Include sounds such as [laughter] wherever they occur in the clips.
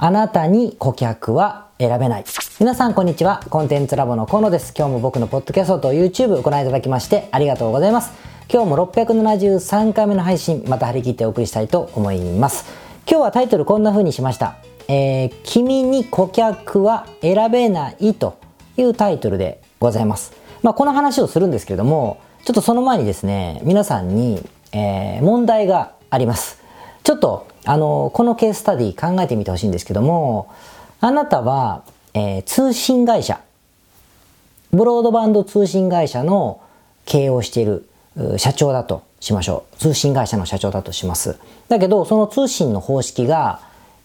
あなたに顧客は選べない。皆さんこんにちは。コンテンツラボの河野です。今日も僕のポッドキャストと YouTube ご覧いただきましてありがとうございます。今日も673回目の配信、また張り切ってお送りしたいと思います。今日はタイトルこんな風にしました。えー、君に顧客は選べないというタイトルでございます。まあ、この話をするんですけれども、ちょっとその前にですね、皆さんに、えー、問題があります。ちょっと、あの、このケーススタディ考えてみてほしいんですけども、あなたは、えー、通信会社、ブロードバンド通信会社の経営をしている社長だとしましょう。通信会社の社長だとします。だけど、その通信の方式が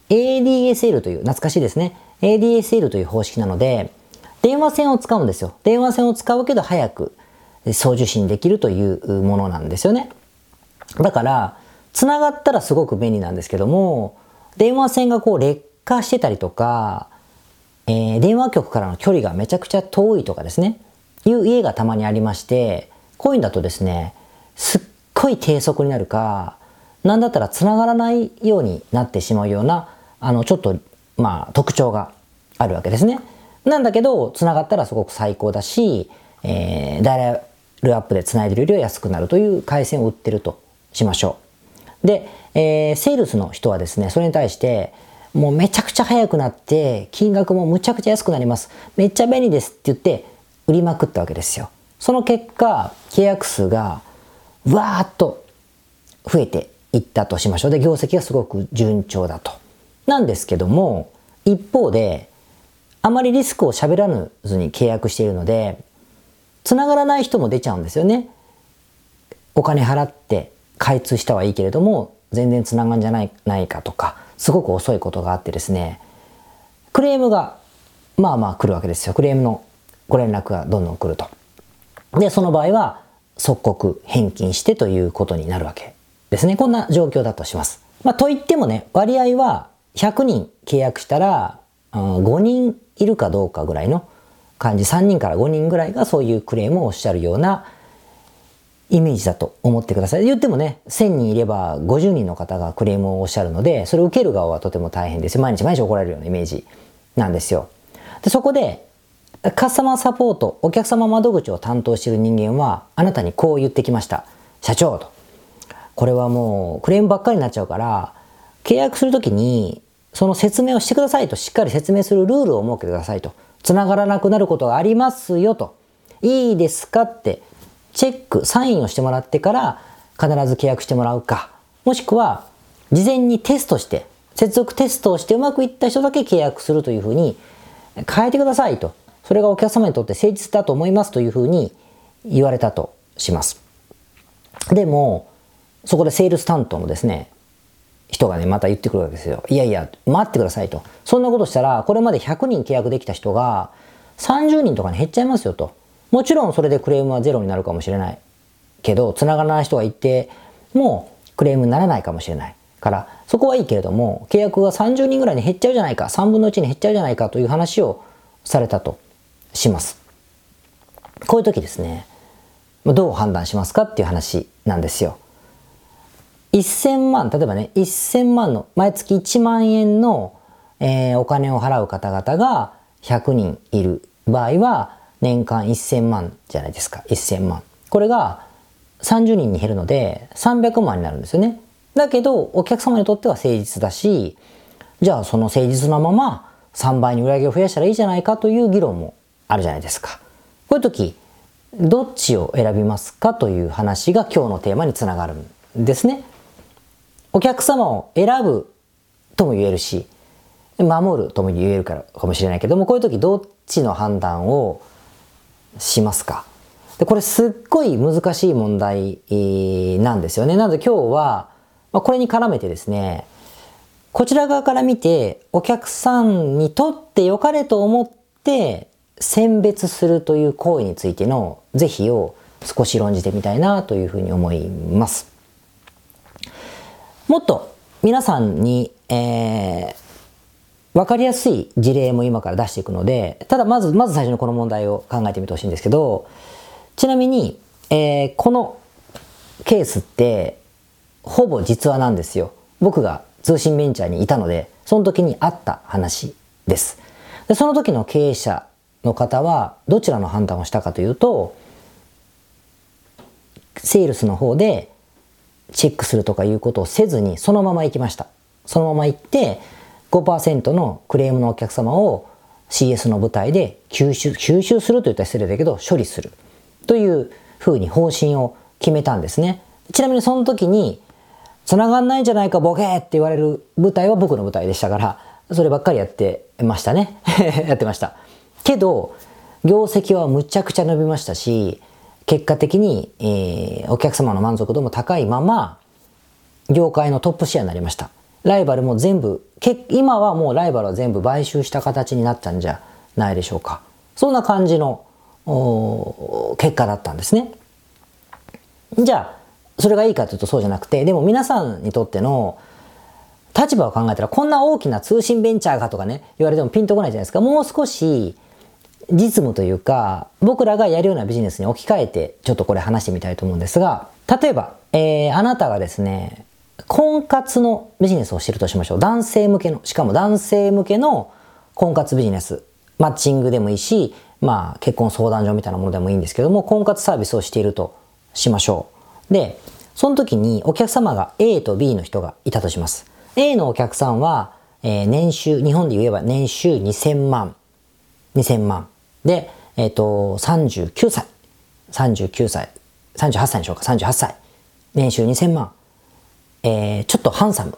ADSL という、懐かしいですね。ADSL という方式なので、電話線を使うんですよ。電話線を使うけど早く送受信できるというものなんですよね。だから、繋がったらすごく便利なんですけども、電話線がこう劣化してたりとか、えー、電話局からの距離がめちゃくちゃ遠いとかですね、いう家がたまにありまして、こういうんだとですね、すっごい低速になるか、なんだったら繋がらないようになってしまうような、あの、ちょっと、まあ、特徴があるわけですね。なんだけど、繋がったらすごく最高だし、えー、ダイヤルアップで繋いでるよりは安くなるという回線を売ってるとしましょう。で、えー、セールスの人はですね、それに対して、もうめちゃくちゃ早くなって、金額もむちゃくちゃ安くなります。めっちゃ便利ですって言って、売りまくったわけですよ。その結果、契約数が、わーっと増えていったとしましょう。で、業績がすごく順調だと。なんですけども、一方で、あまりリスクを喋らずに契約しているので、繋がらない人も出ちゃうんですよね。お金払って開通したはいいけれども、全然繋がんじゃないないかとか、すごく遅いことがあってですね、クレームがまあまあ来るわけですよ。クレームのご連絡がどんどん来ると。で、その場合は即刻返金してということになるわけですね。こんな状況だとします。まあ、と言ってもね、割合は100人契約したら、5人いるかどうかぐらいの感じ、3人から5人ぐらいがそういうクレームをおっしゃるようなイメージだと思ってください。言ってもね、1000人いれば50人の方がクレームをおっしゃるので、それを受ける側はとても大変です。毎日毎日怒られるようなイメージなんですよ。でそこで、カスタマーサポート、お客様窓口を担当している人間は、あなたにこう言ってきました。社長と。これはもうクレームばっかりになっちゃうから、契約するときに、その説明をしてくださいと、しっかり説明するルールを設けてくださいと。繋がらなくなることがありますよと。いいですかってチェック、サインをしてもらってから必ず契約してもらうか、もしくは事前にテストして、接続テストをしてうまくいった人だけ契約するというふうに変えてくださいと。それがお客様にとって誠実だと思いますというふうに言われたとします。でも、そこでセールス担当のですね、人がね、また言ってくるわけですよ。いやいや、待ってくださいと。そんなことしたら、これまで100人契約できた人が30人とかに減っちゃいますよと。もちろんそれでクレームはゼロになるかもしれないけど、繋がらない人がいてもクレームにならないかもしれない。から、そこはいいけれども、契約が30人ぐらいに減っちゃうじゃないか、3分の1に減っちゃうじゃないかという話をされたとします。こういう時ですね、どう判断しますかっていう話なんですよ。1000万、例えばね、1000万の、毎月1万円の、えー、お金を払う方々が100人いる場合は、年間1000万じゃないですか。1000万。これが30人に減るので300万になるんですよね。だけど、お客様にとっては誠実だし、じゃあその誠実なまま3倍に売り上げを増やしたらいいじゃないかという議論もあるじゃないですか。こういう時、どっちを選びますかという話が今日のテーマにつながるんですね。お客様を選ぶとも言えるし、守るとも言えるからかもしれないけども、こういう時どっちの判断をしますかでこれすっごい難しい問題なんですよね。なので今日は、まあ、これに絡めてですね、こちら側から見てお客さんにとって良かれと思って選別するという行為についての是非を少し論じてみたいなというふうに思います。もっと皆さんに、えー、わかりやすい事例も今から出していくので、ただまず、まず最初にこの問題を考えてみてほしいんですけど、ちなみに、えー、このケースって、ほぼ実話なんですよ。僕が通信ベンチャーにいたので、その時にあった話です。で、その時の経営者の方はどちらの判断をしたかというと、セールスの方でチェックするとかいうことをせずにそのまま行きました。そのまま行って5%のクレームのお客様を CS の舞台で吸収、吸収すると言ったら失礼だけど処理するというふうに方針を決めたんですね。ちなみにその時に繋がんないんじゃないかボケって言われる舞台は僕の舞台でしたから、そればっかりやってましたね。[laughs] やってました。けど、業績はむちゃくちゃ伸びましたし、結果的に、えー、お客様の満足度も高いまま、業界のトップシェアになりました。ライバルも全部、今はもうライバルは全部買収した形になったんじゃないでしょうか。そんな感じの結果だったんですね。じゃあ、それがいいかというとそうじゃなくて、でも皆さんにとっての立場を考えたら、こんな大きな通信ベンチャーがとかね、言われてもピンとこないじゃないですか。もう少し実務というか、僕らがやるようなビジネスに置き換えて、ちょっとこれ話してみたいと思うんですが、例えば、えー、あなたがですね、婚活のビジネスをしているとしましょう。男性向けの、しかも男性向けの婚活ビジネス。マッチングでもいいし、まあ結婚相談所みたいなものでもいいんですけども、婚活サービスをしているとしましょう。で、その時にお客様が A と B の人がいたとします。A のお客さんは、えー、年収、日本で言えば年収2000万。2000万。で、えっ、ー、と、39歳。39歳。38歳でしょうか。38歳。年収2000万。えー、ちょっとハンサム。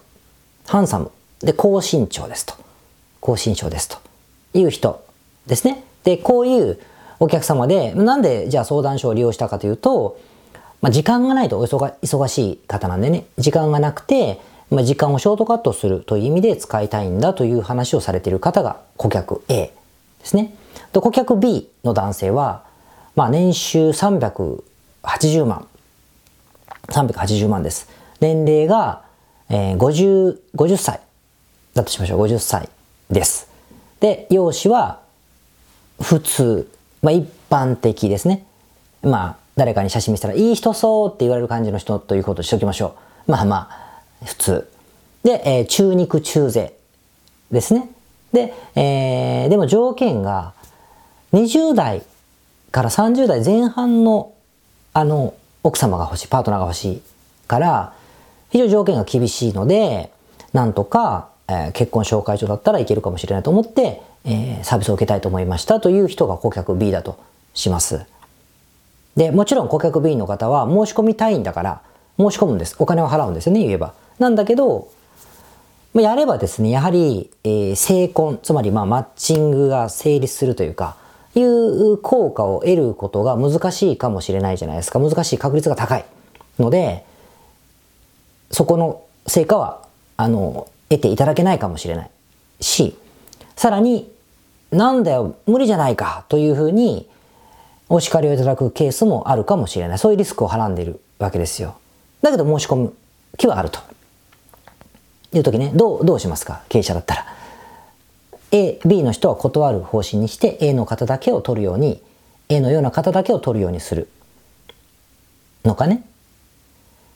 ハンサム。で、高身長ですと。高身長ですと。いう人ですね。で、こういうお客様で、なんでじゃあ相談所を利用したかというと、まあ、時間がないとお忙しい方なんでね、時間がなくて、まあ、時間をショートカットするという意味で使いたいんだという話をされている方が顧客 A ですね。で顧客 B の男性は、まあ、年収380万。380万です。年齢が、えー、50、50歳だとしましょう。50歳です。で、容姿は普通、まあ、一般的ですね。まあ、誰かに写真見せたら、いい人そうって言われる感じの人ということにしておきましょう。まあまあ、普通。で、えー、中肉中背ですね。で、えー、でも条件が、20代から30代前半の、あの、奥様が欲しい、パートナーが欲しいから、非常に条件が厳しいので、なんとか、えー、結婚紹介所だったらいけるかもしれないと思って、えー、サービスを受けたいと思いましたという人が顧客 B だとします。で、もちろん顧客 B の方は申し込みたいんだから申し込むんです。お金を払うんですよね、言えば。なんだけど、まやればですね、やはり、えー、成婚、つまりまあマッチングが成立するというか、いう効果を得ることが難しいかもしれないじゃないですか。難しい確率が高い。ので、そこの成果は、あの、得ていただけないかもしれないし、さらに、なんだよ、無理じゃないかというふうに、お叱りをいただくケースもあるかもしれない。そういうリスクをはらんでいるわけですよ。だけど申し込む気はあると。いう時ね、どう、どうしますか？経営者だったら。A、B の人は断る方針にして A の方だけを取るように、A のような方だけを取るようにするのかね？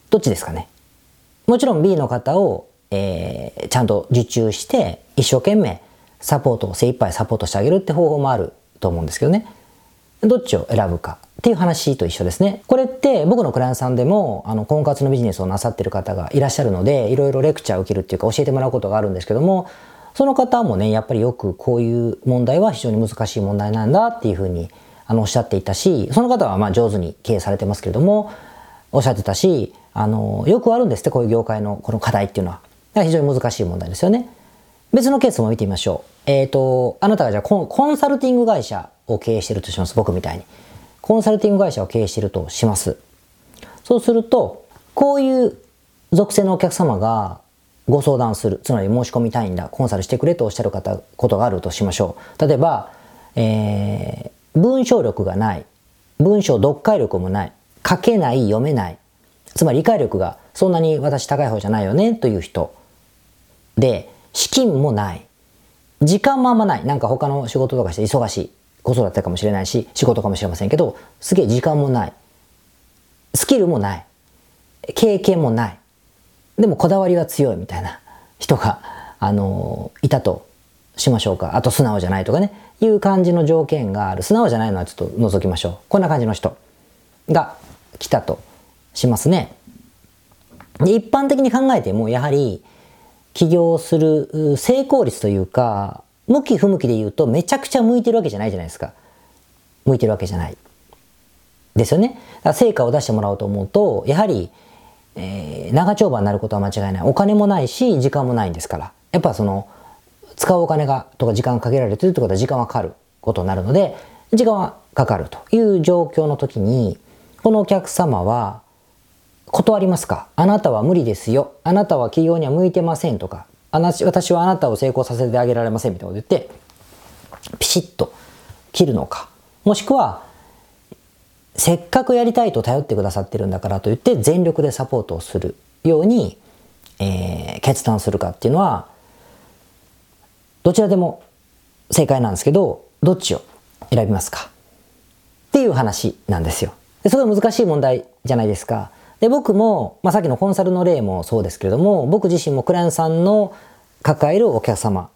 どっちですかね？もちろん B の方を、えー、ちゃんと受注して一生懸命サポートを精一杯サポートしてあげるって方法もあると思うんですけどね。どっちを選ぶかっていう話と一緒ですね。これって僕のクライアントさんでも、あの、婚活のビジネスをなさってる方がいらっしゃるので、いろいろレクチャーを受けるっていうか教えてもらうことがあるんですけども、その方もね、やっぱりよくこういう問題は非常に難しい問題なんだっていうふうに、あの、おっしゃっていたし、その方はまあ上手に経営されてますけれども、おっしゃってたし、あの、よくあるんですって、こういう業界のこの課題っていうのは。非常に難しい問題ですよね。別のケースも見てみましょう。えっ、ー、と、あなたがじゃあコンサルティング会社を経営してるとします。僕みたいに。コンサルティング会社を経営してるとします。そうすると、こういう属性のお客様がご相談する。つまり申し込みたいんだ。コンサルしてくれとおっしゃる方、ことがあるとしましょう。例えば、えー、文章力がない。文章読解力もない。書けない、読めない。つまり理解力がそんなに私高い方じゃないよねという人。で、資金もない。時間もあんまない。なんか他の仕事とかして忙しい。子育てかもしれないし、仕事かもしれませんけど、すげえ時間もない。スキルもない。経験もない。でもこだわりは強いみたいな人があの、いたとしましょうか。あと素直じゃないとかね、いう感じの条件がある。素直じゃないのはちょっと除きましょう。こんな感じの人が来たとしますね。で一般的に考えても、やはり、起業する成功率というか、向き不向きで言うとめちゃくちゃ向いてるわけじゃないじゃないですか。向いてるわけじゃない。ですよね。成果を出してもらおうと思うと、やはり、えー、長丁場になることは間違いない。お金もないし、時間もないんですから。やっぱその、使うお金が、とか時間がかけられてるってことは時間はかかることになるので、時間はかかるという状況の時に、このお客様は、断りますか？あなたは無理ですよ。あなたは企業には向いてませんとか、私はあなたを成功させてあげられませんみたいなこと言って、ピシッと切るのか。もしくは、せっかくやりたいと頼ってくださってるんだからと言って全力でサポートをするように、えー、決断するかっていうのは、どちらでも正解なんですけど、どっちを選びますかっていう話なんですよ。で、それは難しい問題じゃないですか。で、僕も、まあ、さっきのコンサルの例もそうですけれども、僕自身もクライアントさんの抱えるお客様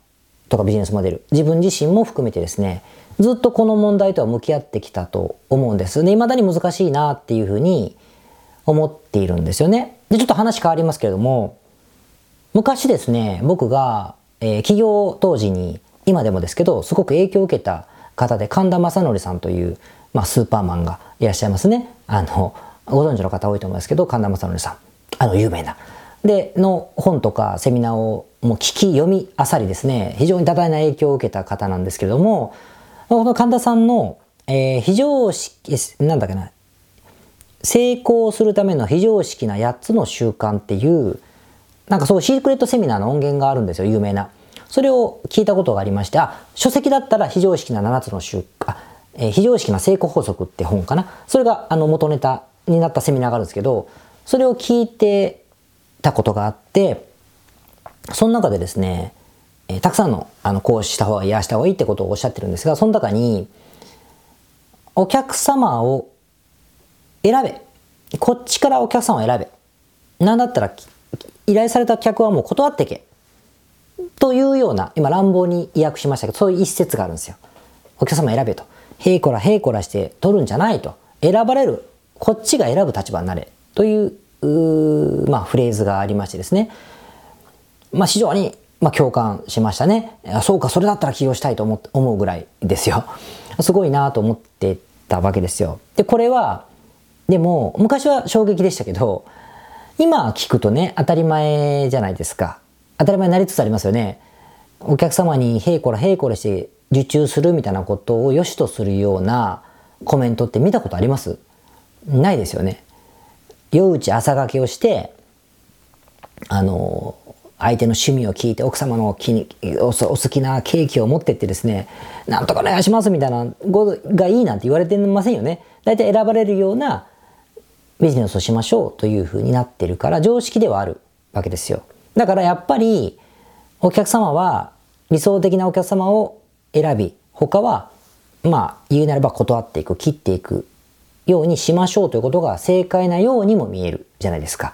とかビジネスモデル、自分自身も含めてですね、ずっとこの問題とは向き合ってきたと思うんです。で、未だに難しいなっていうふうに思っているんですよね。で、ちょっと話変わりますけれども、昔ですね、僕が、えー、起業当時に、今でもですけど、すごく影響を受けた方で、神田正則さんという、まあ、スーパーマンがいらっしゃいますね。あの、ご存知の方多いと思いますけど、神田正則さん。あの、有名な。で、の本とかセミナーをもう聞き、読みあさりですね、非常に多大な影響を受けた方なんですけども、この神田さんの、えー、非常識、なんだっけな、成功するための非常識な8つの習慣っていう、なんかそうシークレットセミナーの音源があるんですよ、有名な。それを聞いたことがありまして、あ、書籍だったら非常識な7つの習慣、えー、非常識な成功法則って本かな？それがあの元ネタになったセミナーがあるんですけど、それを聞いてたことがあって、その中でですね、えー、たくさんの、あの、こうした方がいい、ああした方がいいってことをおっしゃってるんですが、その中に、お客様を選べ。こっちからお客様を選べ。なんだったら、依頼された客はもう断ってけ。というような、今乱暴に意訳しましたけど、そういう一節があるんですよ。お客様選べと。へいこらへいこらして取るんじゃないと。選ばれる。こっちが選ぶ立場になれ。という、うまあ、フレーズがありましてですね。まあ、非常にまあ、共感しましたね。そうか、それだったら起業したいと思思うぐらいですよ。すごいなと思ってたわけですよ。で、これは、でも、昔は衝撃でしたけど、今聞くとね、当たり前じゃないですか。当たり前になりつつありますよね。お客様にへいこらへいこらして受注するみたいなことを良しとするようなコメントって見たことあります？ないですよね。夜打ち朝がけをして、あの、相手の趣味を聞いて奥様の気にお好きなケーキを持ってってですね、なんとかお願いしますみたいなことがいいなんて言われてませんよね。大体選ばれるようなビジネスをしましょうというふうになってるから常識ではあるわけですよ。だからやっぱりお客様は理想的なお客様を選び、他はまあ言うなれば断っていく、切っていくようにしましょうということが正解なようにも見えるじゃないですか。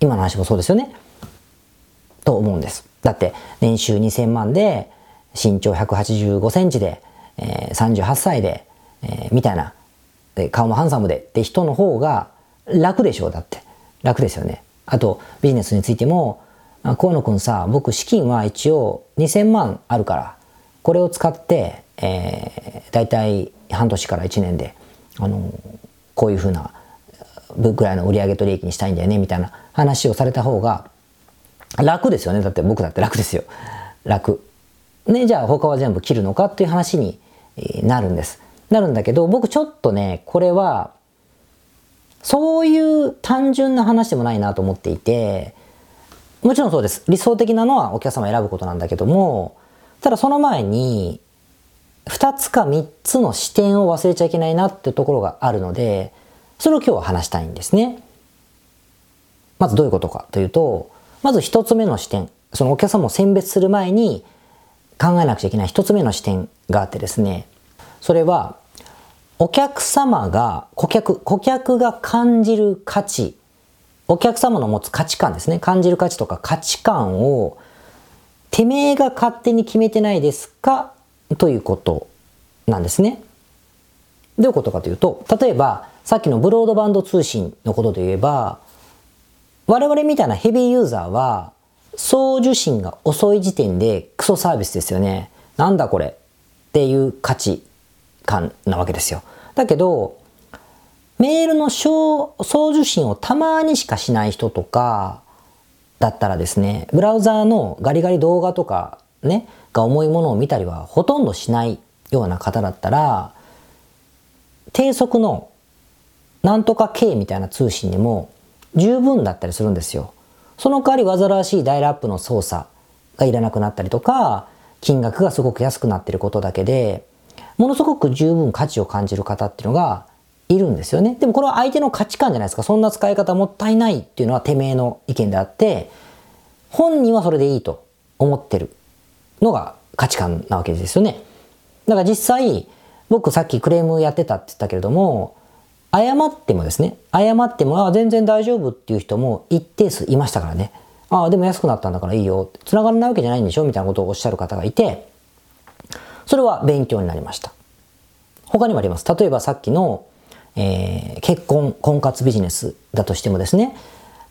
今の話もそうですよね。と思うんです。だって年収2000万で身長185センチで、えー、38歳で、えー、みたいな顔もハンサムでって人の方が楽でしょうだって楽ですよね。あとビジネスについても河野くんさ僕資金は一応2000万あるからこれを使って、えー、大体半年から1年であのこういうふうなぐらいの売上と利益にしたいんだよねみたいな話をされた方が楽ですよね。だって僕だって楽ですよ。楽。ね、じゃあ他は全部切るのかっていう話になるんです。なるんだけど、僕ちょっとね、これは、そういう単純な話でもないなと思っていて、もちろんそうです。理想的なのはお客様選ぶことなんだけども、ただその前に、2つか3つの視点を忘れちゃいけないなっていうところがあるので、それを今日は話したいんですね。まずどういうことかというと、まず一つ目の視点、そのお客様を選別する前に考えなくちゃいけない一つ目の視点があってですね、それは、お客様が、顧客、顧客が感じる価値、お客様の持つ価値観ですね、感じる価値とか価値観をてめえが勝手に決めてないですか？ということなんですね。どういうことかというと、例えば、さっきのブロードバンド通信のことで言えば、我々みたいなヘビーユーザーは、送受信が遅い時点でクソサービスですよね。なんだこれ？っていう価値観なわけですよ。だけど、メールの送受信をたまにしかしない人とか、だったらですね、ブラウザーのガリガリ動画とかね、が重いものを見たりはほとんどしないような方だったら、低速のなんとか K みたいな通信でも十分だったりするんですよ。その代わり煩わしいダイラップの操作がいらなくなったりとか、金額がすごく安くなってることだけで、ものすごく十分価値を感じる方っていうのがいるんですよね。でもこれは相手の価値観じゃないですか。そんな使い方もったいないっていうのはてめえの意見であって、本人はそれでいいと思ってるのが価値観なわけですよね。だから実際、僕さっきクレームやってたって言ったけれども、謝ってもですね、謝っても、あ全然大丈夫っていう人も一定数いましたからね。ああ、でも安くなったんだからいいよ。繋がらないわけじゃないんでしょ？みたいなことをおっしゃる方がいて、それは勉強になりました。他にもあります。例えばさっきのえー、結婚、婚活ビジネスだとしてもですね、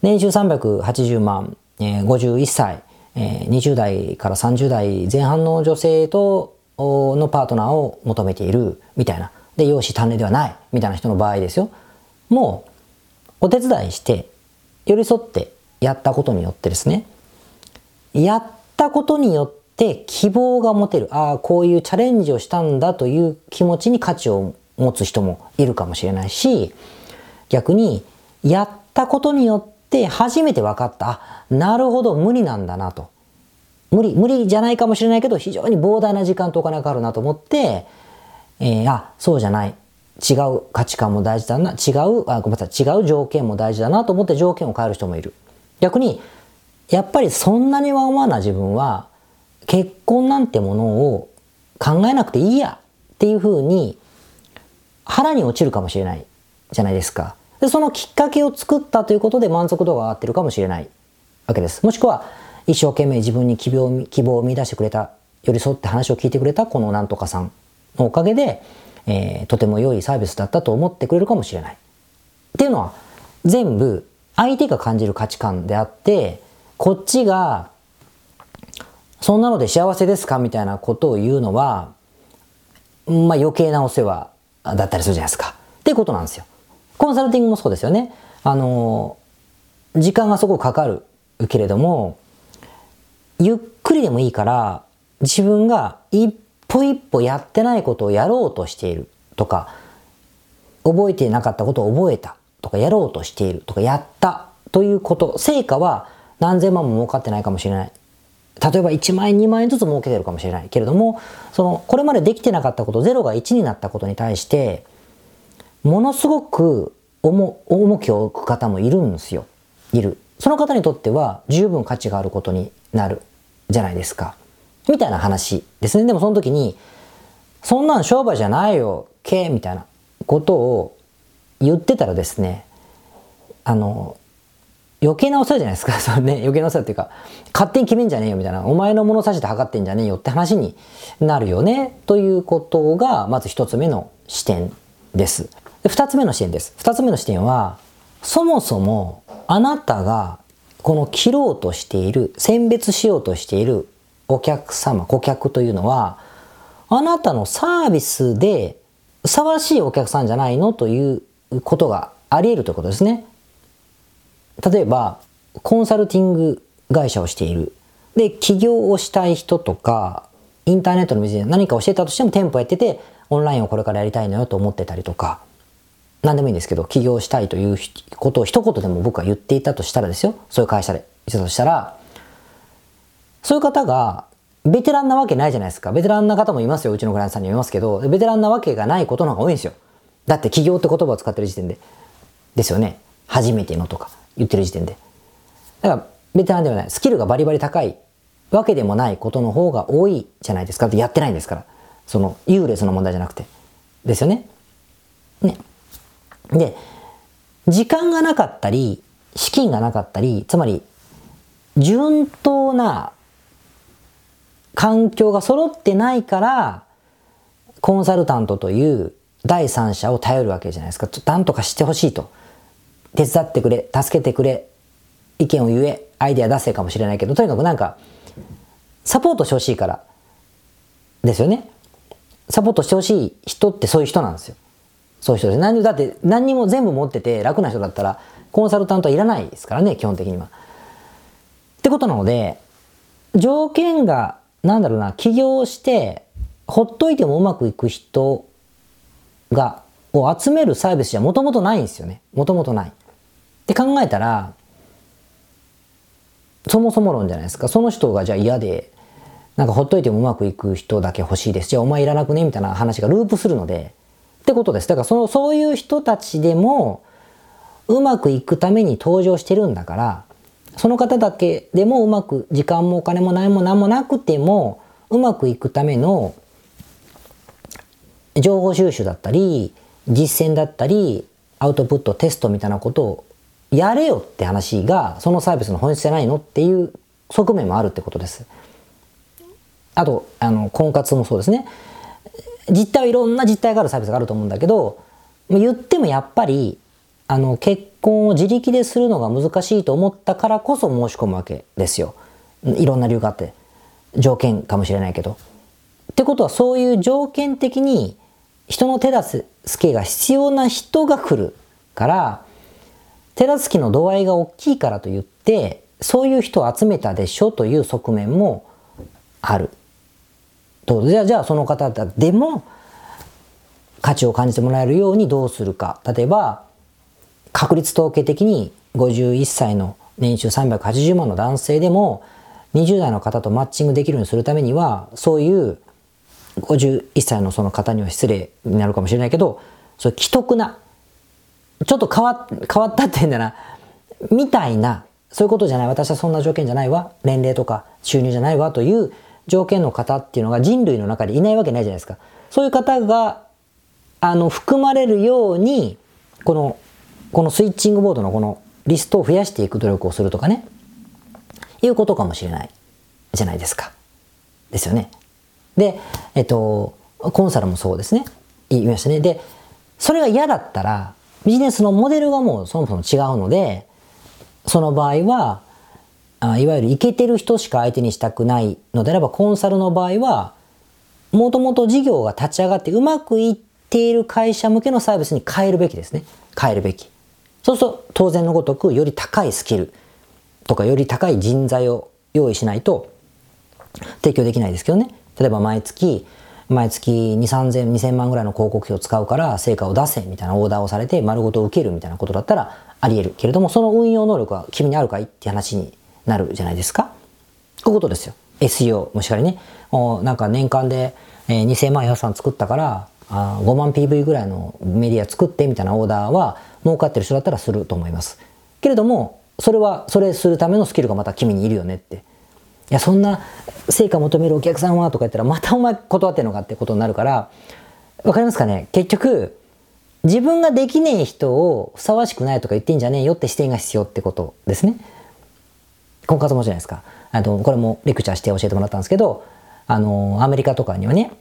年収380万、えー、51歳、えー、20代から30代前半の女性とのパートナーを求めているみたいな。で、容姿端麗ではないみたいな人の場合ですよ。もう、お手伝いして、寄り添ってやったことによってですね、やったことによって希望が持てる。ああ、こういうチャレンジをしたんだという気持ちに価値を持つ人もいるかもしれないし、逆に、やったことによって初めて分かった。あ、なるほど、無理なんだなと。無理、無理じゃないかもしれないけど、非常に膨大な時間とお金がかかるなと思って、えー、あ、そうじゃない。違う価値観も大事だな。違う、あ、ごめんなさい。違う条件も大事だなと思って条件を変える人もいる。逆に、やっぱりそんなにワンワンな自分は、結婚なんてものを考えなくていいやっていうふうに腹に落ちるかもしれないじゃないですか。で、そのきっかけを作ったということで満足度が上がってるかもしれないわけです。もしくは、一生懸命自分に希望希望を見出してくれた、寄り添って話を聞いてくれたこのなんとかさんのおかげで、えー、とても良いサービスだったと思ってくれるかもしれない。っていうのは、全部相手が感じる価値観であって、こっちが、そんなので幸せですかみたいなことを言うのは、まあ余計なお世話だったりするじゃないですか。っていうことなんですよ。コンサルティングもそうですよね。あの、時間がすごくかかるけれども、ゆっくりでもいいから、自分が一歩一歩やってないことをやろうとしているとか、覚えてなかったことを覚えたとか、やろうとしているとか、やったということ、成果は何千万も儲かってないかもしれない。例えば1万円、2万円ずつ儲けてるかもしれないけれども、その、これまでできてなかったこと、0が1になったことに対して、ものすごく重重きを置く方もいるんですよ。いる。その方にとっては十分価値があることになるじゃないですか。みたいな話ですね。でもその時に、そんなん商売じゃないよ、けみたいなことを言ってたらですね、あの、余計なお世話じゃないですか。[laughs] それね、余計なお世話っていうか、勝手に決めんじゃねえよみたいな、お前の物差しで測ってんじゃねえよって話になるよね、ということが、まず一つ目の視点です。二つ目の視点です。二つ目の視点は、そもそもあなたがこの切ろうとしている、選別しようとしているお客様、顧客というのは、あなたのサービスでふさわしいお客さんじゃないの？ということがあり得るということですね。例えば、コンサルティング会社をしている。で、起業をしたい人とか、インターネットの店で何かをしてたとしても店舗やってて、オンラインをこれからやりたいのよと思ってたりとか、何でもいいんですけど、起業したいということを一言でも僕は言っていたとしたらですよ。そういう会社で言ってたとしたら、そういう方が、ベテランなわけないじゃないですか。ベテランな方もいますよ。うちのクライアントさんにもいますけど、ベテランなわけがないことの方が多いんですよ。だって起業って言葉を使ってる時点で。ですよね。初めてのとか。言ってる時点で。だから、ベテランではない。スキルがバリバリ高いわけでもないことの方が多いじゃないですか。ってやってないんですから。その、優劣の問題じゃなくて。ですよね。ね。で、時間がなかったり、資金がなかったり、つまり、順当な環境が揃ってないから、コンサルタントという第三者を頼るわけじゃないですか。なんとかしてほしいと。手伝ってくれ、助けてくれ、意見を言え、アイデア出せかもしれないけど、とにかくなんか、サポートしてほしいから、ですよね。サポートしてほしい人ってそういう人なんですよ。そういう人です。何だって何にも全部持ってて楽な人だったら、コンサルタントはいらないですからね、基本的には。ってことなので、条件が、なんだろうな、起業して、ほっといてもうまくいく人が、を集めるサービスじゃもともとないんですよね。もともとない。って考えたら、そもそも論じゃないですか。その人がじゃあ嫌で、なんかほっといてもうまくいく人だけ欲しいです。じゃあお前いらなくねみたいな話がループするので、ってことです。だからその、そういう人たちでも、うまくいくために登場してるんだから、その方だけでもうまく、時間もお金も何も何もなくても、うまくいくための情報収集だったり、実践だったり、アウトプット、テストみたいなことをやれよって話が、そのサービスの本質じゃないのっていう側面もあるってことです。あと、あの、婚活もそうですね。実態はいろんな実態があるサービスがあると思うんだけど、言ってもやっぱり、あの、結婚を自力でするのが難しいと思ったからこそ申し込むわけですよ。いろんな理由があって。条件かもしれないけど。ってことはそういう条件的に人の手助けが必要な人が来るから、手助けの度合いが大きいからといって、そういう人を集めたでしょという側面もある。とじゃあ、じゃあその方でも価値を感じてもらえるようにどうするか。例えば、確率統計的に51歳の年収380万の男性でも20代の方とマッチングできるようにするためには、そういう51歳のその方には失礼になるかもしれないけど、そういう既得な、ちょっと変わ変わったって言うんだな、みたいな、そういうことじゃない、私はそんな条件じゃないわ、年齢とか収入じゃないわという条件の方っていうのが人類の中でいないわけないじゃないですか。そういう方が、あの、含まれるように、この、このスイッチングボードのこのリストを増やしていく努力をするとかね、いうことかもしれないじゃないですか。ですよね。で、えっと、コンサルもそうですね。言いましたね。で、それが嫌だったら、ビジネスのモデルがもうそもそも違うので、その場合は、あいわゆるイケてる人しか相手にしたくないのであれば、コンサルの場合は、もともと事業が立ち上がってうまくいっている会社向けのサービスに変えるべきですね。変えるべき。そうすると、当然のごとく、より高いスキルとか、より高い人材を用意しないと、提供できないですけどね。例えば毎月、毎月2、3000、2000万ぐらいの広告費を使うから成果を出せみたいなオーダーをされて丸ごと受けるみたいなことだったらあり得る。けれども、その運用能力は君にあるかいって話になるじゃないですか。こういうことですよ。SEO もしかりね。なんか年間で、えー2000万予算作ったから、あ5万 PV ぐらいのメディア作ってみたいなオーダーは儲かってる人だったらすると思います。けれども、それは、それするためのスキルがまた君にいるよねって。いや、そんな成果求めるお客さんはとか言ったら、またお前断ってんのかってことになるから、わかりますかね？結局、自分ができねえ人をふさわしくないとか言ってんじゃねえよって視点が必要ってことですね。婚活もじゃないですか。あの、これもレクチャーして教えてもらったんですけど、あの、アメリカとかにはね、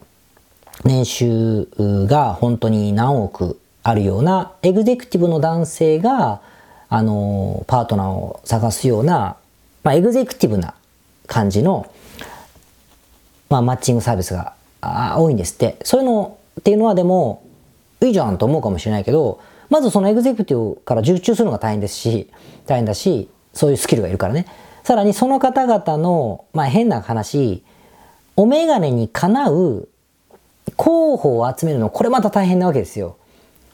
年収が本当に何億あるようなエグゼクティブの男性が、あの、パートナーを探すような、まあ、エグゼクティブな感じの、まあ、マッチングサービスが多いんですって。そういうのっていうのはでも、いいじゃんと思うかもしれないけど、まずそのエグゼクティブから受注するのが大変ですし、大変だし、そういうスキルがいるからね。さらにその方々の、まあ変な話、お眼鏡にかなう候補を集めるの、これまた大変なわけですよ。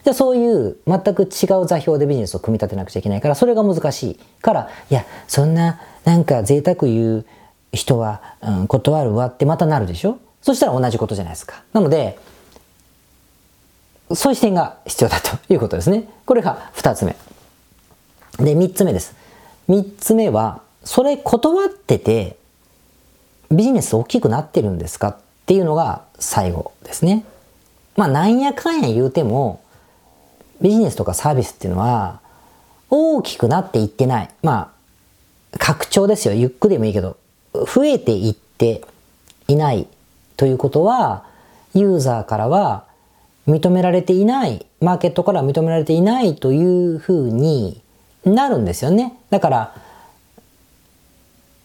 じゃあそういう全く違う座標でビジネスを組み立てなくちゃいけないから、それが難しいから、いや、そんななんか贅沢言う人は、うん、断るわってまたなるでしょ？そしたら同じことじゃないですか。なので、そういう視点が必要だということですね。これが二つ目。で、三つ目です。三つ目は、それ断ってて、ビジネス大きくなってるんですかっていうのが最後ですね。まあ、なんやかんや言うても、ビジネスとかサービスっていうのは、大きくなっていってない。まあ、拡張ですよ。ゆっくりでもいいけど、増えていっていないということはユーザーからは認められていないマーケットから認められていないというふうになるんですよね。だから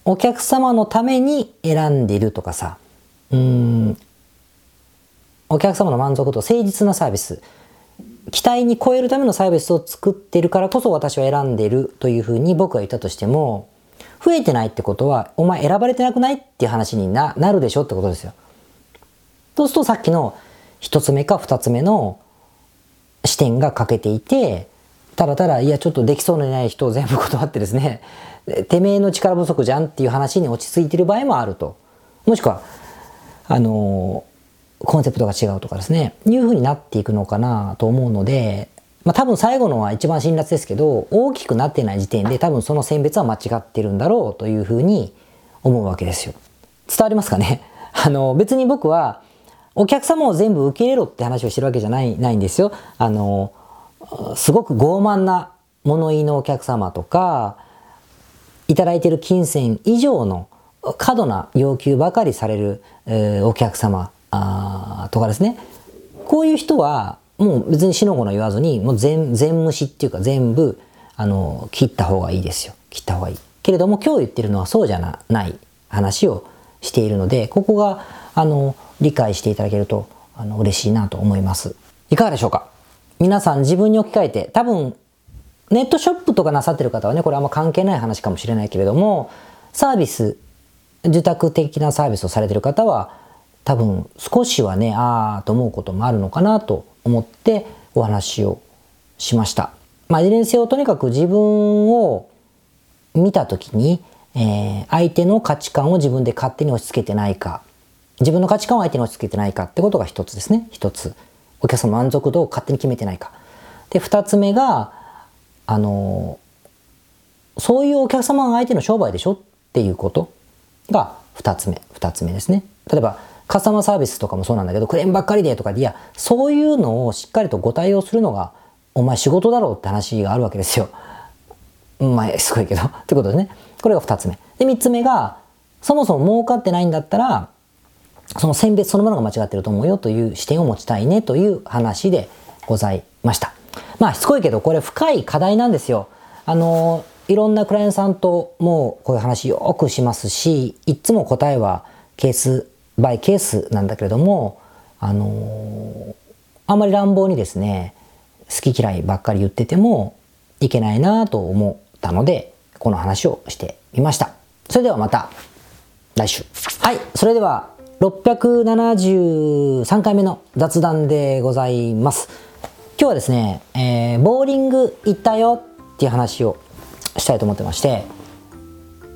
お客様のために選んでいるとかさ。うん。お客様の満足度誠実なサービス。期待に超えるためのサービスを作ってるからこそ私は選んでいるというふうに僕は言ったとしても増えてないってことはお前選ばれてなくないっていう話にななるでしょってことですよ。そうするとさっきの一つ目か二つ目の視点が欠けていてただただいやちょっとできそうにない人を全部断ってですね [laughs] てめえの力不足じゃんっていう話に落ち着いてる場合もあるともしくはあのコンセプトが違うとかですね、いう風になっていくのかなと思うので、まあ多分最後のは一番辛辣ですけど、大きくなってない時点で多分その選別は間違ってるんだろうという風に思うわけですよ。伝わりますかね？[laughs] あの、別に僕はお客様を全部受け入れろって話をしてるわけじゃないないんですよ。あの、すごく傲慢な物言いのお客様とか、いただいてる金銭以上の過度な要求ばかりされる、えー、お客様あとかですねこういう人はもう別に死の子の言わずにもう全全無視っていうか全部あの切った方がいいですよ。切った方がいい。けれども今日言ってるのはそうじゃなない話をしているのでここがあの理解していただけるとあの嬉しいなと思います。いかがでしょうか？皆さん自分に置き換えて多分ネットショップとかなさってる方はねこれあんま関係ない話かもしれないけれどもサービス受託的なサービスをされてる方は多分少しはねああと思うこともあるのかなと思ってお話をしました。まあ、いずれにせよとにかく自分を見た時に、えー、相手の価値観を自分で勝手に押し付けてないか自分の価値観を相手に押し付けてないかってことが一つですね。一つ。お客さんの満足度を勝手に決めてないか。で二つ目があのそういうお客様が相手の商売でしょっていうことが二つ目。二つ目ですね。例えばカスタマーサービスとかもそうなんだけど、クレームばっかりでとかで、いや、そういうのをしっかりとご対応するのが、お前仕事だろうって話があるわけですよ。まあ、すごいけど。ってことですね。これが二つ目。で、三つ目が、そもそも儲かってないんだったら、その選別そのものが間違ってると思うよという視点を持ちたいねという話でございました。まあ、しつこいけど、これ深い課題なんですよ。あの、いろんなクライアントさんともうこういう話よくしますし、いつも答えはケースバイケースなんだけれども、あの、あんまり乱暴にですね、好き嫌いばっかり言っててもいけないなと思ったので、この話をしてみました。それではまた来週。はい、それでは673回目の雑談でございます。今日はですね、えー、ボーリング行ったよっていう話をしたいと思ってまして、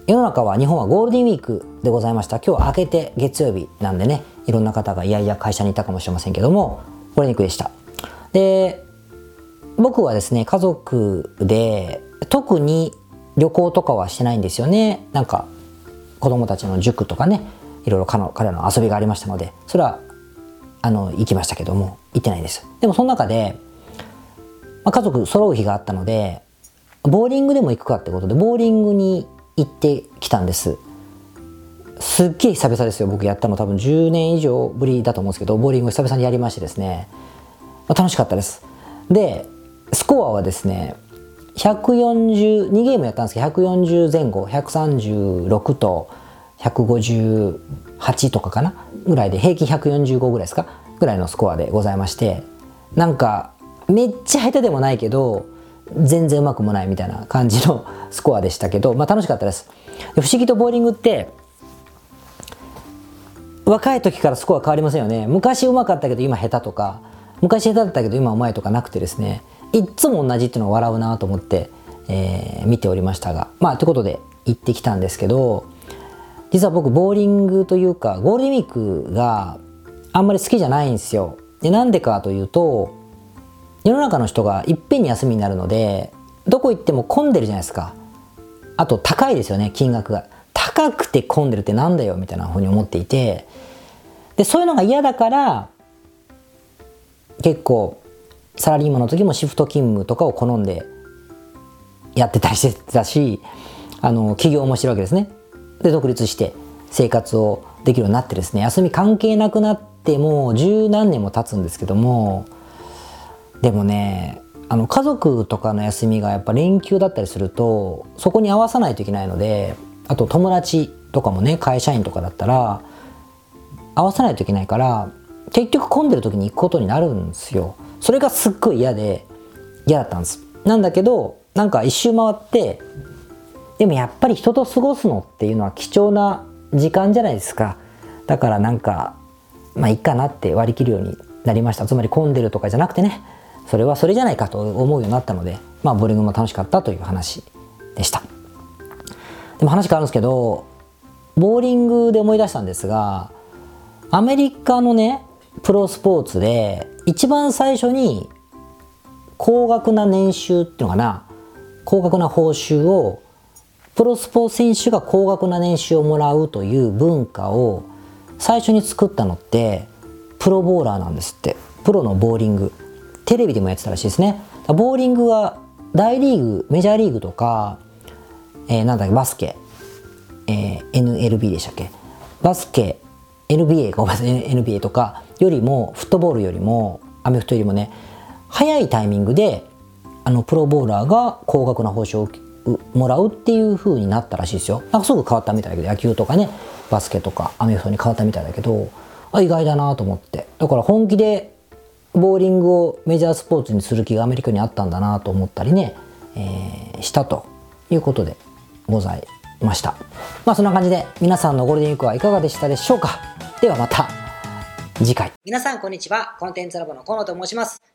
世の中は日本はゴールデンウィークでございました。今日明けて月曜日なんでねいろんな方がいやいや会社にいたかもしれませんけどもゴールデンウィークでした。で僕はですね家族で特に旅行とかはしてないんですよね。なんか子供たちの塾とかねいろいろ彼の遊びがありましたのでそれはあの行きましたけども行ってないです。でもその中で、まあ、家族揃う日があったのでボーリングでも行くかってことでボーリングに行ってきたんです。すっげえ久々ですよ僕やったの。多分10年以上ぶりだと思うんですけどボーリングを久々にやりましてですね、まあ、楽しかったです。でスコアはですね142ゲームやったんですけど140前後136と158とかかな？ぐらいで平均145ぐらいですか？ぐらいのスコアでございまして。なんかめっちゃ下手でもないけど全然うまくもないみたいな感じの [laughs] スコアでしたけど、まあ楽しかったです。不思議とボーリングって、若い時からスコア変わりませんよね。昔うまかったけど今下手とか、昔下手だったけど今うまいとかなくてですね、いっつも同じっていうのを笑うなと思って、えー、見ておりましたが。まあ、ということで行ってきたんですけど、実は僕ボーリングというかゴールデンウィークがあんまり好きじゃないんですよ。で、なんでかというと、世の中の人がいっぺんに休みになるのでどこ行っても混んでるじゃないですか。あと高いですよね金額が。高くて混んでるってなんだよみたいなふうに思っていて。でそういうのが嫌だから結構サラリーマンの時もシフト勤務とかを好んでやってたりしてたしあの起業もしてるわけですね。で独立して生活をできるようになってですね休み関係なくなってもう十何年も経つんですけどもでもねあの家族とかの休みがやっぱ連休だったりするとそこに合わさないといけないのであと友達とかもね会社員とかだったら合わさないといけないから結局混んでる時に行くことになるんですよ。それがすっごい嫌で嫌だったんです。なんだけどなんか一周回ってでもやっぱり人と過ごすのっていうのは貴重な時間じゃないですか。だからなんかまあいいかなって割り切るようになりました。つまり混んでるとかじゃなくてね。それはそれじゃないかと思うようになったのでまあボーリングも楽しかったという話でした。でも話変わるんですけどボーリングで思い出したんですがアメリカのねプロスポーツで一番最初に高額な年収っていうのかな高額な報酬をプロスポーツ選手が高額な年収をもらうという文化を最初に作ったのってプロボーラーなんですって。プロのボーリング。テレビでもやってたらしいですね。ボーリングは大リーグメジャーリーグとか、えー、なんだっけバスケ、えー、NLB でしたっけ。バスケ NBA ごめんなさい NBA とかよりもフットボールよりもアメフトよりもね早いタイミングであのプロボーラーが高額な報酬をもらうっていう風になったらしいですよ。なんかすぐ変わったみたいだけど野球とかねバスケとかアメフトに変わったみたいだけどあ意外だなと思って。だから本気でボーリングをメジャースポーツにする気がアメリカにあったんだなと思ったりね、えー、したということでございました。まあそんな感じで皆さんのゴールデンウィークはいかがでしたでしょうか？ではまた次回。皆さんこんにちは。コンテンツラボの河野と申します。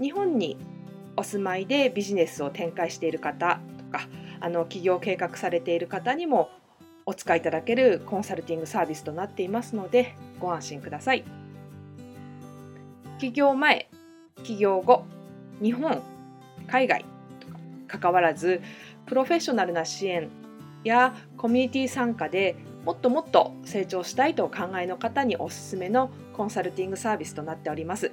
日本にお住まいでビジネスを展開している方とかあの起業計画されている方にもお使いいただけるコンサルティングサービスとなっていますのでご安心ください。起業前、起業後、日本、海外とか関わらずプロフェッショナルな支援やコミュニティ参加でもっともっと成長したいとお考えの方におすすめのコンサルティングサービスとなっております。